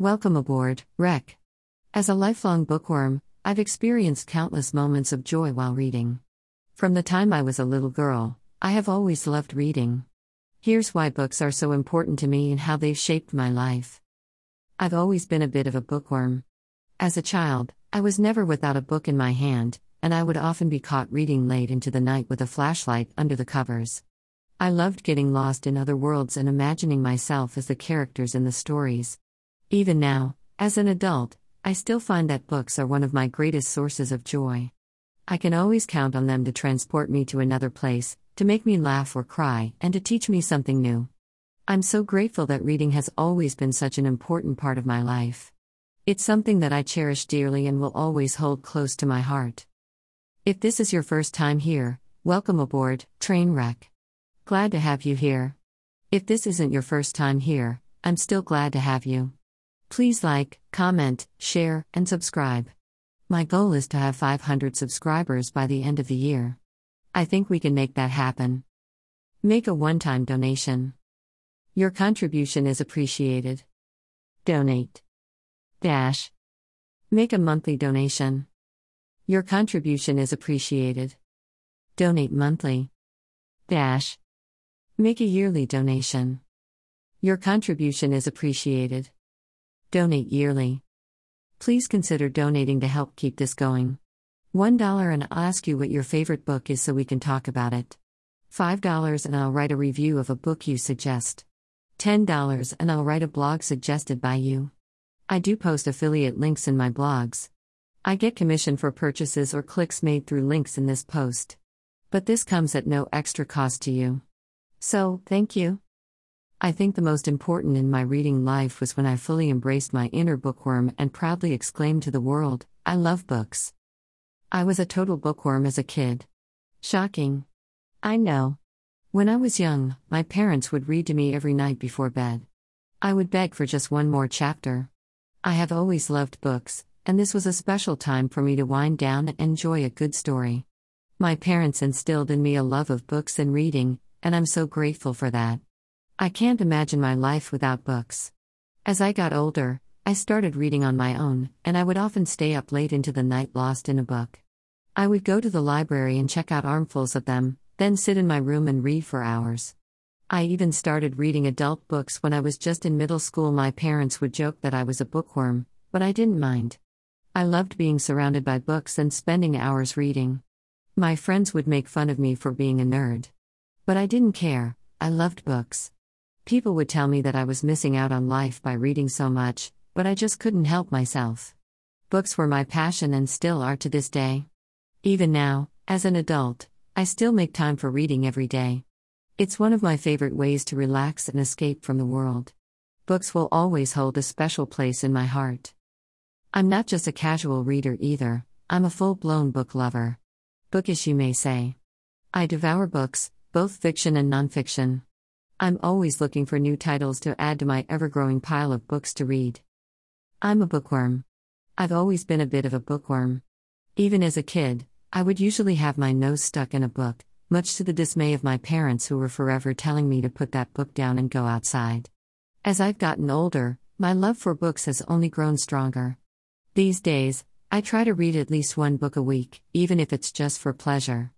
Welcome aboard, Rec. As a lifelong bookworm, I've experienced countless moments of joy while reading. From the time I was a little girl, I have always loved reading. Here's why books are so important to me and how they've shaped my life. I've always been a bit of a bookworm. As a child, I was never without a book in my hand, and I would often be caught reading late into the night with a flashlight under the covers. I loved getting lost in other worlds and imagining myself as the characters in the stories. Even now, as an adult, I still find that books are one of my greatest sources of joy. I can always count on them to transport me to another place, to make me laugh or cry, and to teach me something new. I'm so grateful that reading has always been such an important part of my life. It's something that I cherish dearly and will always hold close to my heart. If this is your first time here, welcome aboard, Trainwreck. Glad to have you here. If this isn't your first time here, I'm still glad to have you. Please like, comment, share, and subscribe. My goal is to have 500 subscribers by the end of the year. I think we can make that happen. Make a one time donation. Your contribution is appreciated. Donate. Dash. Make a monthly donation. Your contribution is appreciated. Donate monthly. Dash. Make a yearly donation. Your contribution is appreciated. Donate yearly. Please consider donating to help keep this going. $1 and I'll ask you what your favorite book is so we can talk about it. $5 and I'll write a review of a book you suggest. $10 and I'll write a blog suggested by you. I do post affiliate links in my blogs. I get commission for purchases or clicks made through links in this post. But this comes at no extra cost to you. So, thank you. I think the most important in my reading life was when I fully embraced my inner bookworm and proudly exclaimed to the world, I love books. I was a total bookworm as a kid. Shocking. I know. When I was young, my parents would read to me every night before bed. I would beg for just one more chapter. I have always loved books, and this was a special time for me to wind down and enjoy a good story. My parents instilled in me a love of books and reading, and I'm so grateful for that. I can't imagine my life without books. As I got older, I started reading on my own, and I would often stay up late into the night lost in a book. I would go to the library and check out armfuls of them, then sit in my room and read for hours. I even started reading adult books when I was just in middle school. My parents would joke that I was a bookworm, but I didn't mind. I loved being surrounded by books and spending hours reading. My friends would make fun of me for being a nerd. But I didn't care, I loved books. People would tell me that I was missing out on life by reading so much, but I just couldn't help myself. Books were my passion and still are to this day. Even now, as an adult, I still make time for reading every day. It's one of my favorite ways to relax and escape from the world. Books will always hold a special place in my heart. I'm not just a casual reader either, I'm a full blown book lover. Bookish, you may say. I devour books, both fiction and nonfiction. I'm always looking for new titles to add to my ever growing pile of books to read. I'm a bookworm. I've always been a bit of a bookworm. Even as a kid, I would usually have my nose stuck in a book, much to the dismay of my parents who were forever telling me to put that book down and go outside. As I've gotten older, my love for books has only grown stronger. These days, I try to read at least one book a week, even if it's just for pleasure.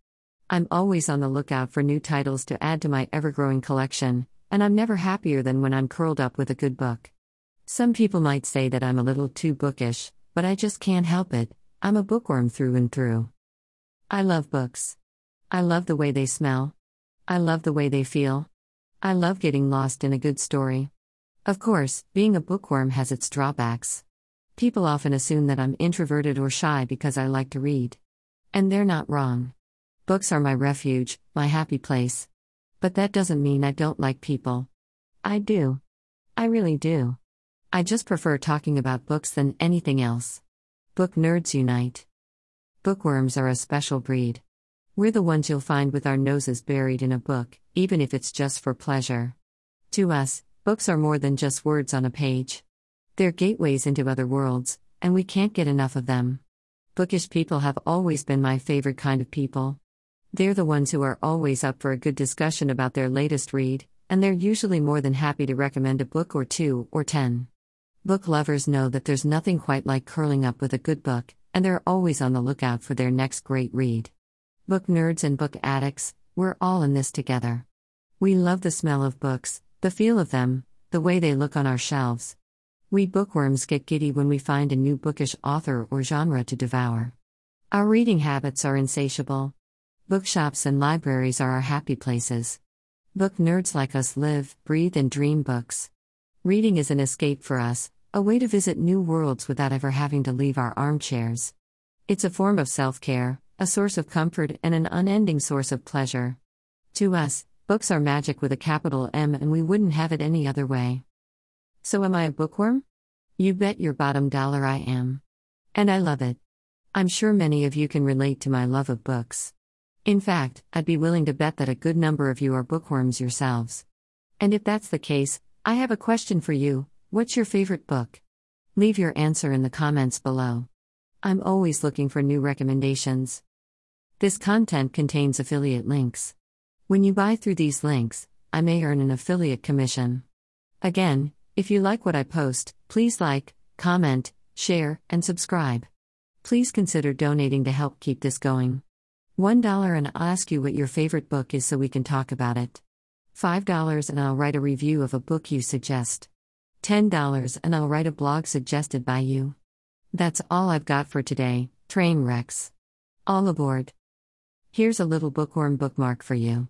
I'm always on the lookout for new titles to add to my ever growing collection, and I'm never happier than when I'm curled up with a good book. Some people might say that I'm a little too bookish, but I just can't help it, I'm a bookworm through and through. I love books. I love the way they smell. I love the way they feel. I love getting lost in a good story. Of course, being a bookworm has its drawbacks. People often assume that I'm introverted or shy because I like to read. And they're not wrong. Books are my refuge, my happy place. But that doesn't mean I don't like people. I do. I really do. I just prefer talking about books than anything else. Book nerds unite. Bookworms are a special breed. We're the ones you'll find with our noses buried in a book, even if it's just for pleasure. To us, books are more than just words on a page. They're gateways into other worlds, and we can't get enough of them. Bookish people have always been my favorite kind of people. They're the ones who are always up for a good discussion about their latest read, and they're usually more than happy to recommend a book or two or ten. Book lovers know that there's nothing quite like curling up with a good book, and they're always on the lookout for their next great read. Book nerds and book addicts, we're all in this together. We love the smell of books, the feel of them, the way they look on our shelves. We bookworms get giddy when we find a new bookish author or genre to devour. Our reading habits are insatiable. Bookshops and libraries are our happy places. Book nerds like us live, breathe, and dream books. Reading is an escape for us, a way to visit new worlds without ever having to leave our armchairs. It's a form of self care, a source of comfort, and an unending source of pleasure. To us, books are magic with a capital M, and we wouldn't have it any other way. So, am I a bookworm? You bet your bottom dollar I am. And I love it. I'm sure many of you can relate to my love of books. In fact, I'd be willing to bet that a good number of you are bookworms yourselves. And if that's the case, I have a question for you What's your favorite book? Leave your answer in the comments below. I'm always looking for new recommendations. This content contains affiliate links. When you buy through these links, I may earn an affiliate commission. Again, if you like what I post, please like, comment, share, and subscribe. Please consider donating to help keep this going. $1 and I'll ask you what your favorite book is so we can talk about it. $5 and I'll write a review of a book you suggest. $10 and I'll write a blog suggested by you. That's all I've got for today, train wrecks. All aboard. Here's a little bookworm bookmark for you.